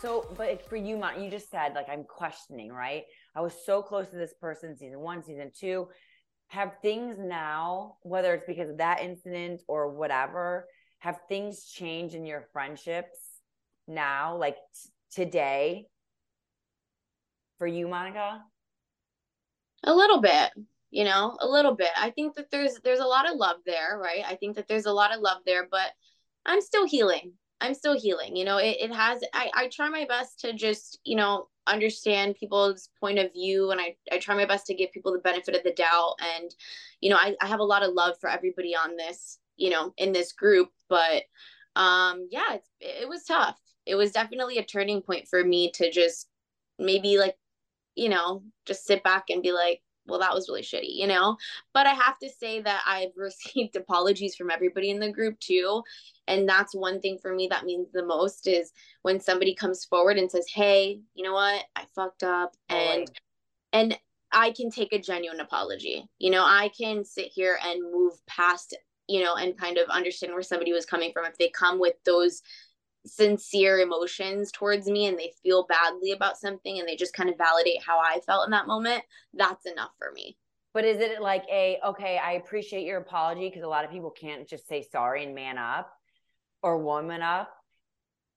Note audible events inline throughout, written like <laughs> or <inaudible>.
so, but for you, Mont, you just said like I'm questioning, right? I was so close to this person, season one, season two. Have things now, whether it's because of that incident or whatever, have things changed in your friendships now, like t- today, for you, Monica? A little bit, you know, a little bit. I think that there's there's a lot of love there, right? I think that there's a lot of love there, but I'm still healing. I'm still healing. You know, it, it has I, I try my best to just, you know, understand people's point of view and I, I try my best to give people the benefit of the doubt. And, you know, I, I have a lot of love for everybody on this, you know, in this group. But um yeah, it's, it was tough. It was definitely a turning point for me to just maybe like, you know, just sit back and be like, well, that was really shitty, you know? But I have to say that I've <laughs> received apologies from everybody in the group too. And that's one thing for me that means the most is when somebody comes forward and says, Hey, you know what? I fucked up. Oh, and, oh, and, I can take a genuine apology. You know, I can sit here and move past, you know, and kind of understand where somebody was coming from. If they come with those sincere emotions towards me and they feel badly about something and they just kind of validate how I felt in that moment, that's enough for me. But is it like a okay, I appreciate your apology because a lot of people can't just say sorry and man up or woman up.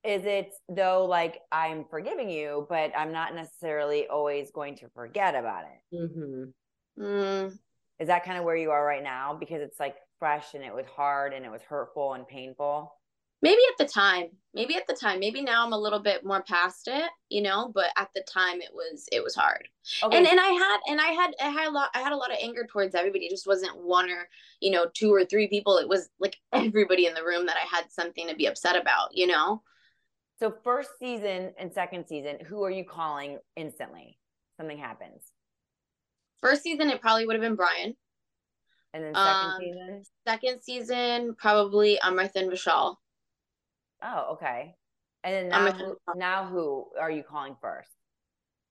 Is it though like I'm forgiving you, but I'm not necessarily always going to forget about it? Mm-hmm. Mm. Is that kind of where you are right now? Because it's like fresh and it was hard and it was hurtful and painful maybe at the time maybe at the time maybe now i'm a little bit more past it you know but at the time it was it was hard. Okay. and and i had and i had i had a lot i had a lot of anger towards everybody. It just wasn't one or you know two or three people. It was like everybody in the room that i had something to be upset about you know? So first season and second season who are you calling instantly? Something happens. First season it probably would have been brian. And then second um, season? second season probably amrit and vishal Oh, okay. And then now, who, now who are you calling first?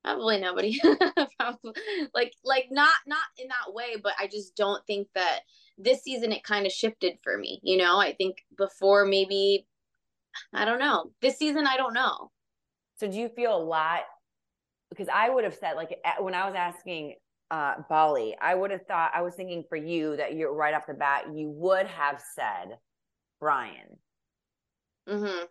Probably nobody. <laughs> Probably like like not not in that way, but I just don't think that this season it kind of shifted for me. You know, I think before maybe I don't know. This season I don't know. So do you feel a lot because I would have said like when I was asking uh Bali, I would have thought I was thinking for you that you're right off the bat you would have said Brian Mm-hmm.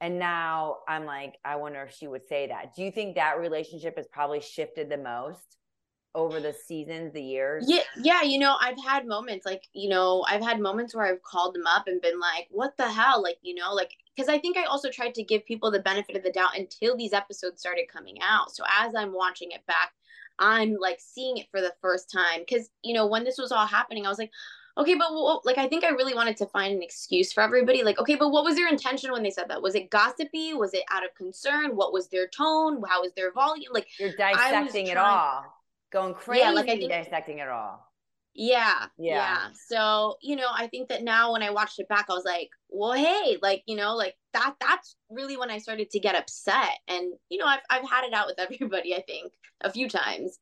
And now I'm like, I wonder if she would say that. Do you think that relationship has probably shifted the most over the seasons, the years? Yeah, yeah. You know, I've had moments like, you know, I've had moments where I've called them up and been like, what the hell? Like, you know, like, because I think I also tried to give people the benefit of the doubt until these episodes started coming out. So as I'm watching it back, I'm like seeing it for the first time. Because, you know, when this was all happening, I was like, okay, but like I think I really wanted to find an excuse for everybody. Like, okay, but what was their intention when they said that? Was it gossipy? Was it out of concern? What was their tone? How was their volume? Like you're dissecting trying... it all, going crazy, yeah, like I think, dissecting it all. Yeah, yeah, yeah. So you know, I think that now when I watched it back, I was like, well, hey, like you know, like that. That's really when I started to get upset, and you know, I've I've had it out with everybody. I think a few times.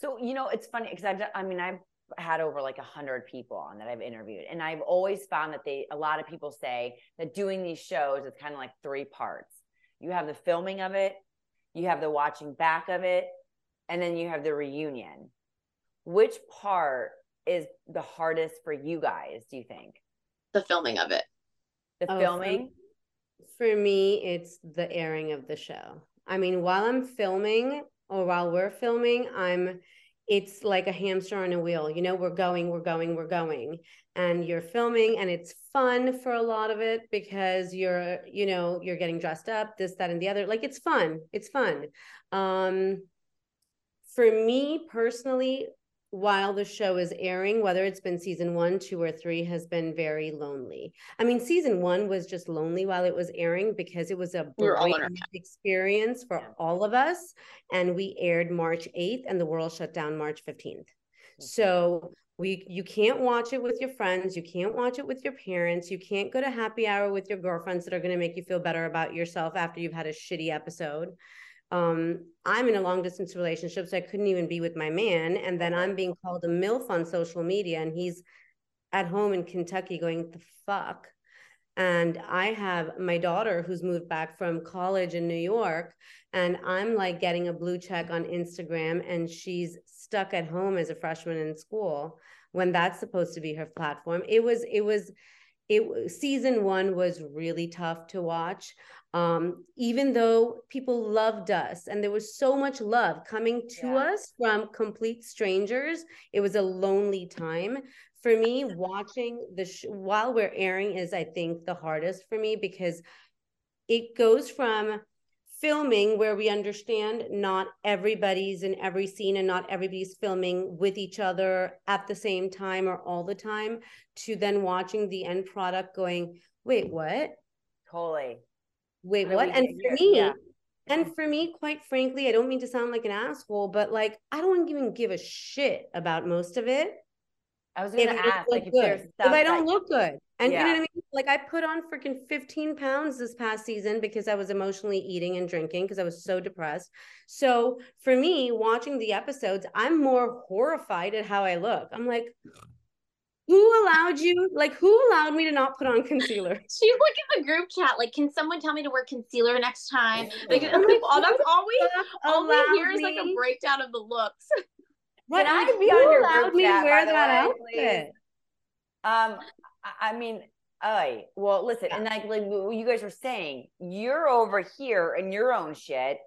So you know, it's funny because I've I mean I've had over like a hundred people on that I've interviewed. And I've always found that they, a lot of people say that doing these shows is kind of like three parts. You have the filming of it, you have the watching back of it, and then you have the reunion. Which part is the hardest for you guys, do you think? The filming of it. The oh, filming? For, for me, it's the airing of the show. I mean, while I'm filming or while we're filming, I'm it's like a hamster on a wheel you know we're going we're going we're going. And you're filming and it's fun for a lot of it because you're you know you're getting dressed up this that and the other. Like it's fun it's fun. Um for me personally while the show is airing, whether it's been season one, two, or three, has been very lonely. I mean, season one was just lonely while it was airing because it was a great experience for yeah. all of us. And we aired March 8th and the world shut down March 15th. Mm-hmm. So we you can't watch it with your friends, you can't watch it with your parents, you can't go to happy hour with your girlfriends that are going to make you feel better about yourself after you've had a shitty episode um, I'm in a long distance relationship, so I couldn't even be with my man. And then I'm being called a MILF on social media, and he's at home in Kentucky going, the fuck? and I have my daughter who's moved back from college in New York, and I'm like getting a blue check on Instagram, and she's stuck at home as a freshman in school when that's supposed to be her platform. It was, it was, it season one was really tough to watch. Um, even though people loved us and there was so much love coming to yeah. us from complete strangers, it was a lonely time. For me watching the sh- while we're airing is i think the hardest for me because it goes from filming where we understand not everybody's in every scene and not everybody's filming with each other at the same time or all the time to then watching the end product going wait what? Totally wait what and for me yeah. and for me quite frankly i don't mean to sound like an asshole but like i don't even give a shit about most of it I was gonna ask, like, if if I don't look good, and yeah. you know what I mean. Like, I put on freaking 15 pounds this past season because I was emotionally eating and drinking because I was so depressed. So for me, watching the episodes, I'm more horrified at how I look. I'm like, who allowed you? Like, who allowed me to not put on concealer? <laughs> She's like in the group chat. Like, can someone tell me to wear concealer next time? Like, like oh, that's all we all we hear is like a breakdown of the looks. <laughs> Can I be on your group me chat, wear that way, outfit? Um, I mean, I well, listen, yeah. and like, like you guys were saying, you're over here in your own shit,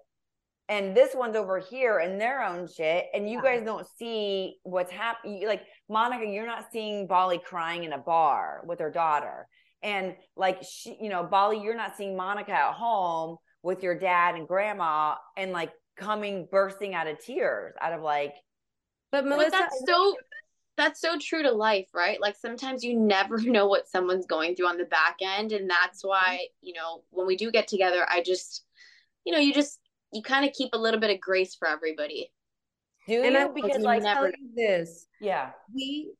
and this one's over here in their own shit, and you yeah. guys don't see what's happening. Like Monica, you're not seeing Bali crying in a bar with her daughter, and like she, you know, Bali, you're not seeing Monica at home with your dad and grandma, and like coming bursting out of tears, out of like but Melissa, but that's so that's so true to life, right? Like sometimes you never <laughs> know what someone's going through on the back end, and that's mm-hmm. why you know when we do get together, I just you know you just you kind of keep a little bit of grace for everybody. Do and you? I, because like tell you this, yeah, we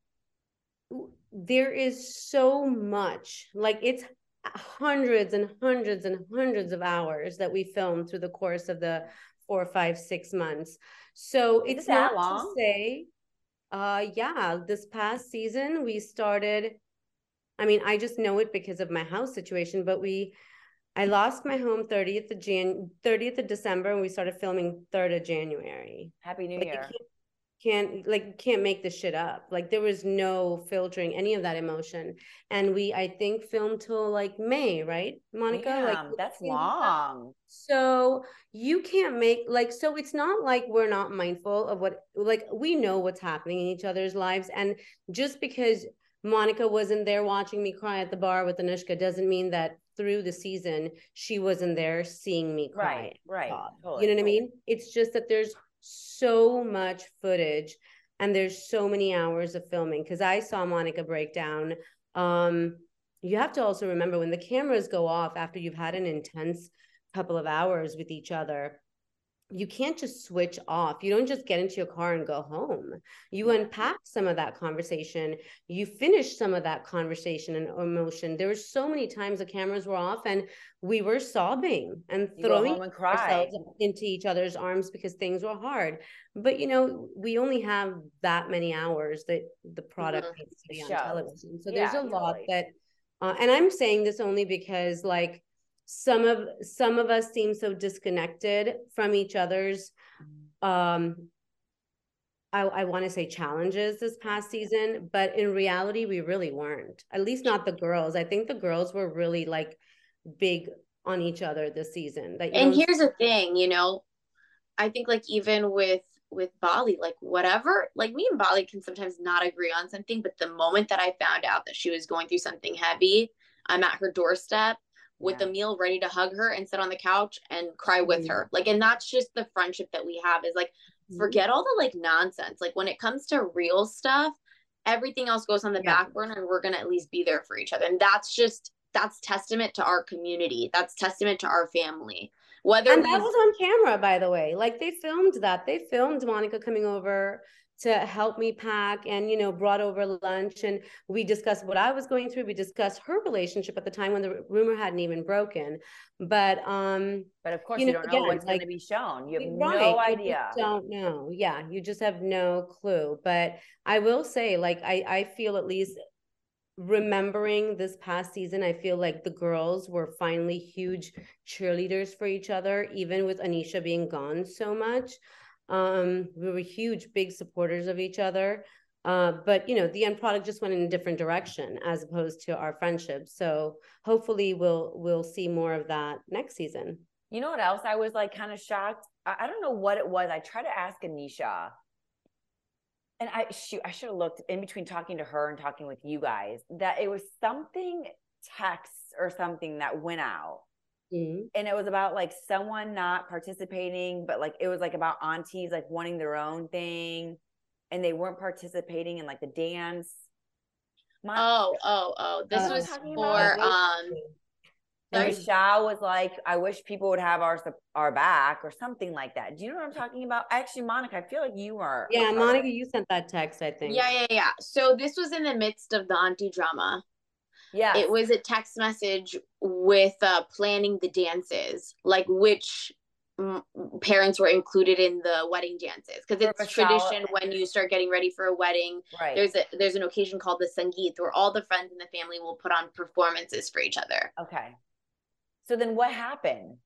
there is so much like it's hundreds and hundreds and hundreds of hours that we filmed through the course of the four, five, six months. So Is it's not long? to say, uh, yeah, this past season we started. I mean, I just know it because of my house situation, but we, I lost my home 30th of Jan, 30th of December, and we started filming 3rd of January. Happy New like, Year. can't like can't make this shit up. Like there was no filtering any of that emotion. And we i think filmed till like may right monica? Yeah, like that's long. So you can't make like so it's not like we're not mindful of what like we know what's happening in each other's lives. And just because monica wasn't there watching me cry at the bar with anushka doesn't mean that through the season she wasn't there seeing me cry right right totally, you know what totally. i mean it's just that there's so much footage and there's so many hours of filming because I saw Monica break down. Um, you have to also remember when the cameras go off after you've had an intense couple of hours with each other, you can't just switch off. You don't just get into your car and go home. You unpack some of that conversation. You finish some of that conversation and emotion. There were so many times the cameras were off and we were sobbing and throwing and ourselves into each other's arms because things were hard. But you know, we only have that many hours that the product mm-hmm. needs to be on television. So there's a totally. lot that, uh, and I'm saying this only because like some of some of us seem so disconnected from each other's um I, I want to say challenges this past season, but in reality, we really weren't. At least not the girls. I think the girls were really like big on each other this season. That and here's the thing, you know, I think like even with with Bali, like whatever, like me and Bali can sometimes not agree on something, but the moment that I found out that she was going through something heavy, I'm at her doorstep with yeah. a meal ready to hug her and sit on the couch and cry with mm-hmm. her like and that's just the friendship that we have is like mm-hmm. forget all the like nonsense like when it comes to real stuff everything else goes on the yeah. back burner and we're gonna at least be there for each other and that's just that's testament to our community that's testament to our family whether and that was on camera by the way like they filmed that they filmed monica coming over to help me pack and you know brought over lunch and we discussed what i was going through. We discussed her relationship at the time when the rumor hadn't even broken. But um but of course you, you don't know again, what's like, going to be shown. You have right, no idea. don't know. Yeah you just have no clue. But i will say like i i feel at least remembering this past season, I feel like the girls were finally huge cheerleaders for each other, even with Anisha being gone so much. Um, we were huge, big supporters of each other. Uh, but you know, the end product just went in a different direction as opposed to our friendship. So hopefully we'll we'll see more of that next season. You know what else I was like kind of shocked? I, I don't know what it was. I tried to ask Anisha and I shoot, I should have looked in between talking to her and talking with you guys that it was something text or something that went out. Mm-hmm. And it was about like someone not participating, but like it was like about aunties like wanting their own thing and they weren't participating in like the dance. My- oh, oh, oh. This uh, was for um and Michelle was like, I wish people would have our our back or something like that. Do you know what I'm talking about? Actually, Monica, I feel like you are. Yeah, Monica, you sent that text, I think. Yeah, yeah, yeah. So this was in the midst of the auntie drama. Yeah. It was a text message with uh, planning the dances, like which m- parents were included in the wedding dances because it's tradition when you start getting ready for a wedding right. there's a there's an occasion called the sangeet where all the friends in the family will put on performances for each other okay so then what happened?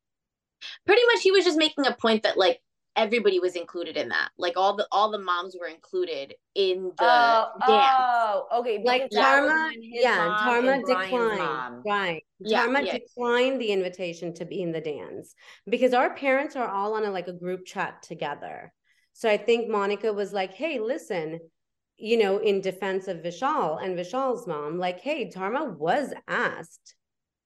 Pretty much he was just making a point that like everybody was included in that. Like all the all the moms were included in the oh, dance. Oh, okay. Like Tarma, yeah, Tarma declined. Right. Yeah, Tarma yeah. declined the invitation to be in the dance because our parents are all on a like a group chat together. So I think Monica was like, "Hey, listen, you know, in defense of Vishal and Vishal's mom, like, hey, Tarma was asked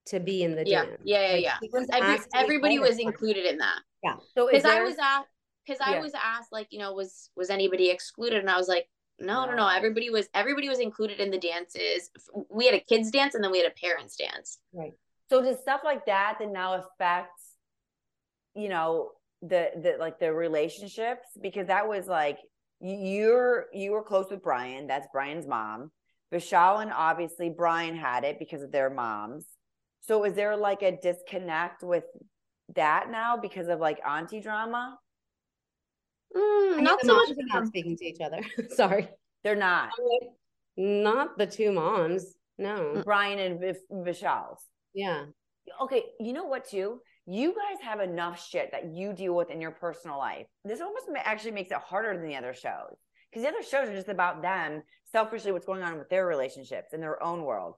to be in the yeah, dance. Yeah, yeah, like, yeah. Every, everybody was included in that. Yeah. So because I was asked, because yeah. I was asked, like, you know, was was anybody excluded? And I was like, no, no, no. Everybody was everybody was included in the dances. We had a kids dance and then we had a parents dance. Right. So does stuff like that that now affects, you know, the the like the relationships because that was like you're you were close with Brian. That's Brian's mom. Vishal and obviously Brian had it because of their moms. So is there like a disconnect with that now because of like auntie drama? Mm, not so much. Not speaking to each other. <laughs> Sorry, they're not. Not the two moms. No, Brian and v- Vishal's. Yeah. Okay, you know what? Too, you guys have enough shit that you deal with in your personal life. This almost actually makes it harder than the other shows because the other shows are just about them selfishly, what's going on with their relationships in their own world.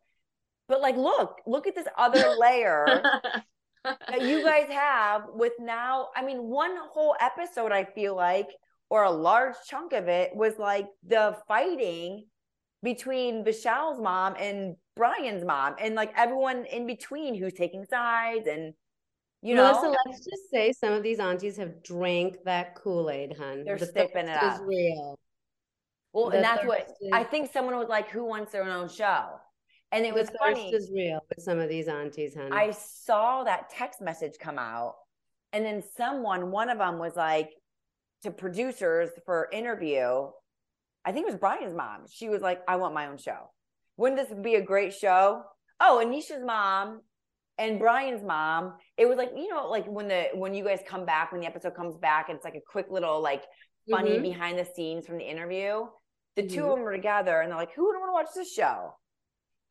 But like, look, look at this other <laughs> layer that you guys <laughs> have with now. I mean, one whole episode, I feel like, or a large chunk of it was like the fighting between Vishal's mom and Brian's mom, and like everyone in between who's taking sides and you know. Melissa, let's just say some of these aunties have drank that Kool Aid, hun. They're the sipping it up. Is real. Well, the and that's what is... I think someone was like, "Who wants their own show?" And it the was funny. is real with some of these aunties, honey. I saw that text message come out, and then someone, one of them was like to producers for interview. I think it was Brian's mom. She was like, "I want my own show. Wouldn't this be a great show?" Oh, Anisha's mom and Brian's mom. It was like you know, like when the when you guys come back, when the episode comes back, it's like a quick little like funny mm-hmm. behind the scenes from the interview. The mm-hmm. two of them were together, and they're like, "Who would want to watch this show?"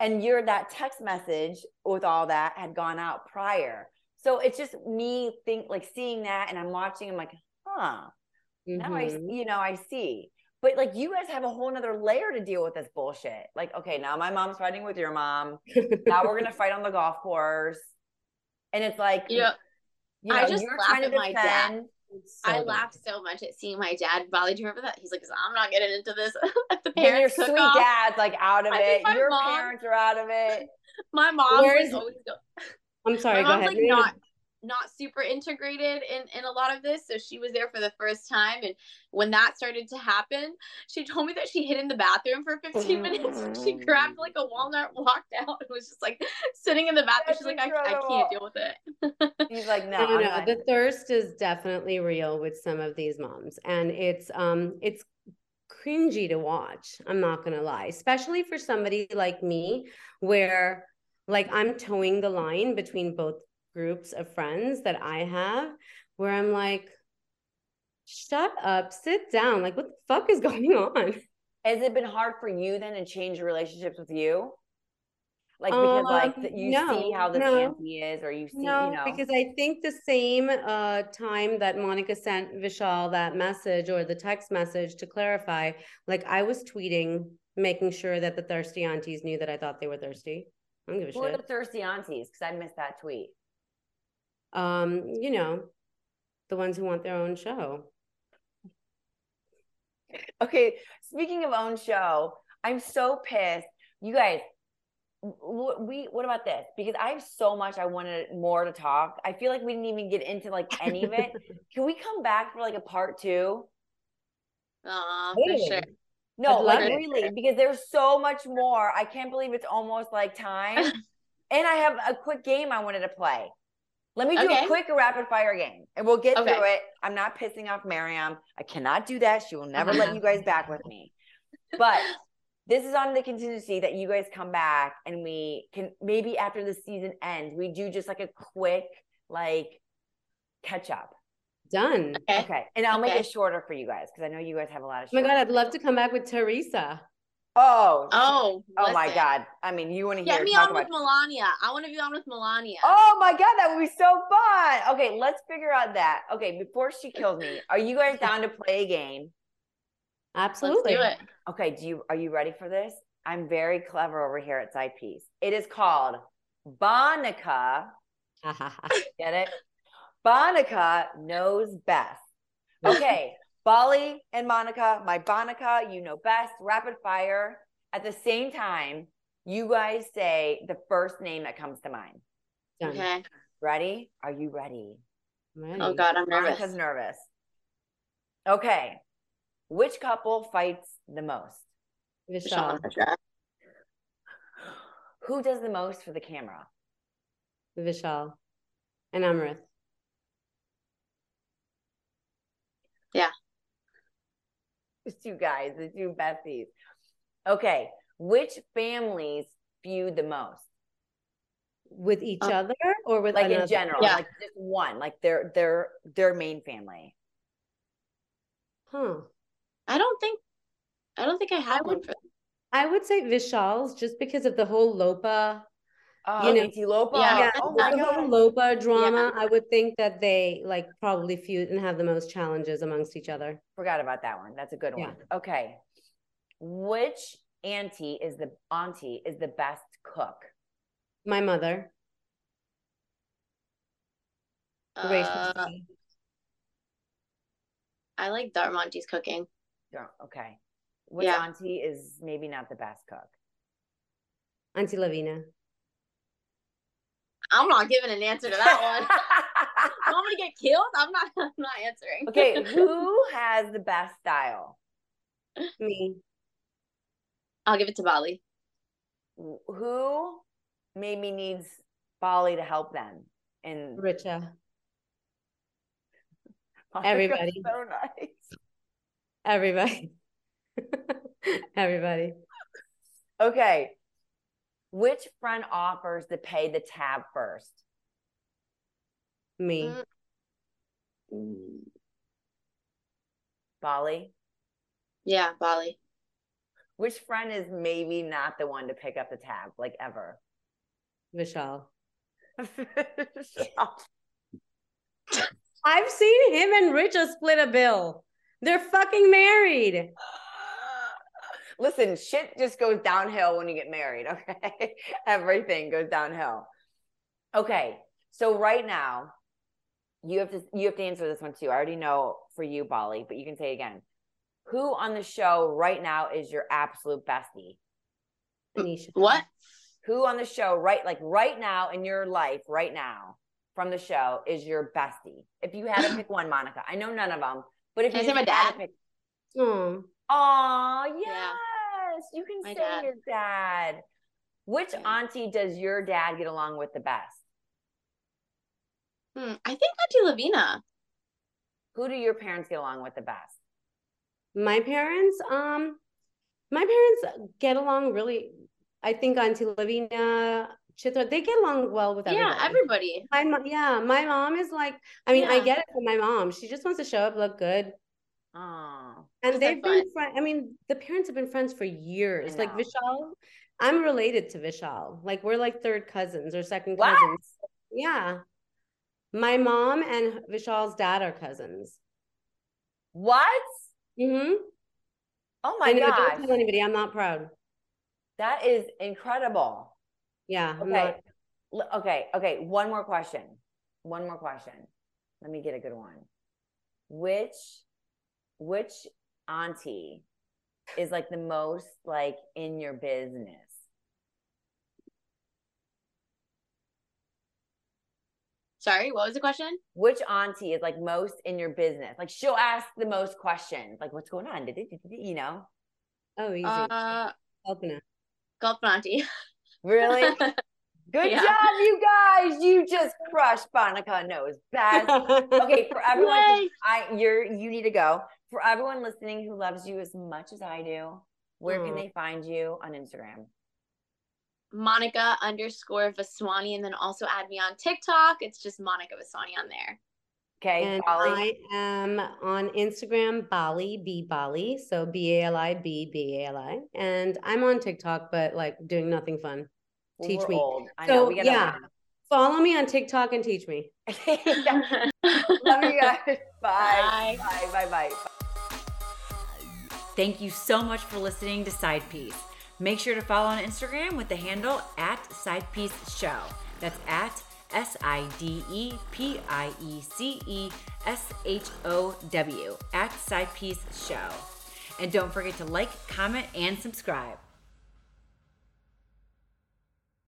And your that text message with all that had gone out prior so it's just me think like seeing that and i'm watching i'm like huh mm-hmm. now i mm-hmm. you know i see but like you guys have a whole nother layer to deal with this bullshit like okay now my mom's fighting with your mom now we're gonna <laughs> fight on the golf course and it's like yeah you know, I just laugh at my dad. So I laughed so much at seeing my dad. Bali, do you remember that? He's like, "I'm not getting into this." <laughs> at the parents, your sweet off. dad's like out of I it. Your mom, parents are out of it. <laughs> My mom is always go. I'm <laughs> sorry. My mom's like not not super integrated in in a lot of this so she was there for the first time and when that started to happen she <laughs> told me that she hid in the bathroom for 15 minutes. <laughs> She grabbed like a walnut walked out and was just like sitting in the bathroom. She's like I, I can't deal with it. <laughs> He's like no, no, no. the thirst is definitely real with some of these moms and it's um it's cringy to watch i'm not gonna lie especially for somebody like me where like i'm towing the line between both groups of friends that I have where I'm like, shut up, sit down. Like, what the fuck is <laughs> going on? Has it been hard for you then to change relationships with you? Like because like Um, th- you no, see how the no. is, or you see, No, you know. because I think the same uh time that Monica sent Vishal that message or the text message to clarify, like I was tweeting, making sure that the thirsty aunties knew that I thought they were thirsty. I don't give a Who are the thirsty aunties? Because I missed that tweet. Um, you know, the ones who want their own show. Okay, speaking of own show, I'm so pissed. You guys, w- we what about this? Because I have so much I wanted more to talk. I feel like we didn't even get into like any of it. <laughs> Can we come back for like a part two? Aw, for sure. No, like love it. really, because there's so much more. I can't believe it's almost like time. <laughs> and I have a quick game I wanted to play. Let me do Okay. a quick rapid fire game and we'll get Okay. through it. I'm not pissing off Miriam. I cannot do that. She will never let uh-huh. you guys back with me. But this is on the contingency that you guys come back and we can maybe after the season ends, we do just like a quick like catch up. Done. Okay. Okay. And I'll make it shorter for you guys because I know you guys have a lot of Oh my god, I'd love to come back with Teresa. Oh, Oh, oh my. God. I mean, you want to hear Get me talk on about with Melania. I want to be on with Melania. Oh my god, that would be so fun. Okay, let's figure out that. Okay, before she kills me, are you guys down to play a game? Absolutely. Let's do it. Okay, do you are you ready for this? I'm very clever over here at Side Piece. It is called Bonica. <laughs> Get it? Bonica knows best. Okay, Bali and Monica, my Bonica, you know best. Rapid fire. At the same time, you guys say the first name that comes to mind. Done. Okay. Ready? Are you ready? Oh, ready. Oh God, I'm nervous. Monica's nervous. Okay. Which couple fights the most? Vishal. Who does the most for the camera? Vishal. And Amrit. The <laughs> two guys, the two besties. Okay. Which families feud the most? With each Uh, other or with Like in general, Yeah. like just one, like their their their main family. Hmm. I don't think. I don't think I have one for. I would say Vishal's just because of the whole Lopa. Oh, know- Auntie Lopa. Yeah, oh my the whole god. Lopa drama. I would think that they like probably feud and have the most challenges amongst each other. Forgot about that one. That's a good Yeah. one. Okay. Which auntie is the auntie is the best cook? My mother. Uh, I like Darmonti's cooking. Yeah, Okay. Which Yeah. auntie is maybe not the best cook? Auntie Lavina. I'm not giving an answer to that one. you <laughs> want me to get killed? I'm not. I'm not answering. okay, who <laughs> has the best style? Me. I'll give it to Bali. Who maybe needs Bali to help them? And Richa. Monica's everybody. so nice. Everybody. <laughs> Everybody. Okay. Which friend offers to pay the tab first? Me. Mm. Bali? Yeah, Bali. Which friend is maybe not the one to pick up the tab, like ever? Vishal. I've seen him and Richa split a bill. They're fucking married. <laughs> Listen, shit just goes downhill when you get married, <laughs> okay? Everything goes downhill. Okay. So right now, you have to you have to answer this one too. I already know for you, Bali, but you can say it again. Who on the show right now is your absolute bestie? Anisha. What? Who on the show right like right now in your life right now from the show is your bestie? If you had to pick one, Monica. I know none of them, but if Can I you say my had to dad? pick Oh, Oh, yes. Yeah. You can My say dad. your dad. Which Yeah. auntie does your dad get along with the best? Hmm, I think Auntie Lavina. Who do your parents get along with the best? my parents, um, my parents get along really. I think Auntie Lavina, Chitra, they get along well with everybody. Yeah, everybody. My mo- yeah, my mom is like, I mean, I get it from my mom. She just wants to show up, look good. Oh. And they've been friends. I mean, the parents have been friends for years. Like. Vishal, I'm related to Vishal. Like we're like third cousins or second What? cousins. Yeah. My mom and Vishal's dad are cousins. What? Mm-hmm. Oh my gosh. don't tell anybody. I'm not proud. That is incredible. Yeah. Okay. not. Okay. Okay. One more question. One more question. Let me get a good one. Which which auntie is like the most like in your business? Sorry, what was the question? Which auntie is like most in your business? Like she'll ask the most questions. Like what's going on? Did it, you know? Oh, easy. Uh, Kalpana. Golf Auntie. Really? <laughs> Good Yeah. job, you guys. You just crushed Bonica knows best. <laughs> Okay, for everyone, Yay. I you're you need to go. For everyone listening who loves you as much as I do, where can mm. they find you on Instagram? Monica underscore Vaswani, and then also add me on TikTok. It's just Monica Vaswani on there. Okay, And Bali. I am on Instagram, Bali, B Bali. So B A L I B B A L I. And I'm on TikTok, but like doing nothing fun. Well, teach we're me. Old. I know. So, We gotta yeah. Follow me on TikTok and teach me. <laughs> <laughs> Love you guys. Bye. Bye. Bye. Bye. Bye. Thank you so much for listening to Side Piece. Make sure to follow on Instagram with the handle at Side Piece Show. That's at S I D E P I E C E S H O W at Side Piece Show. And don't forget to like, comment, and subscribe.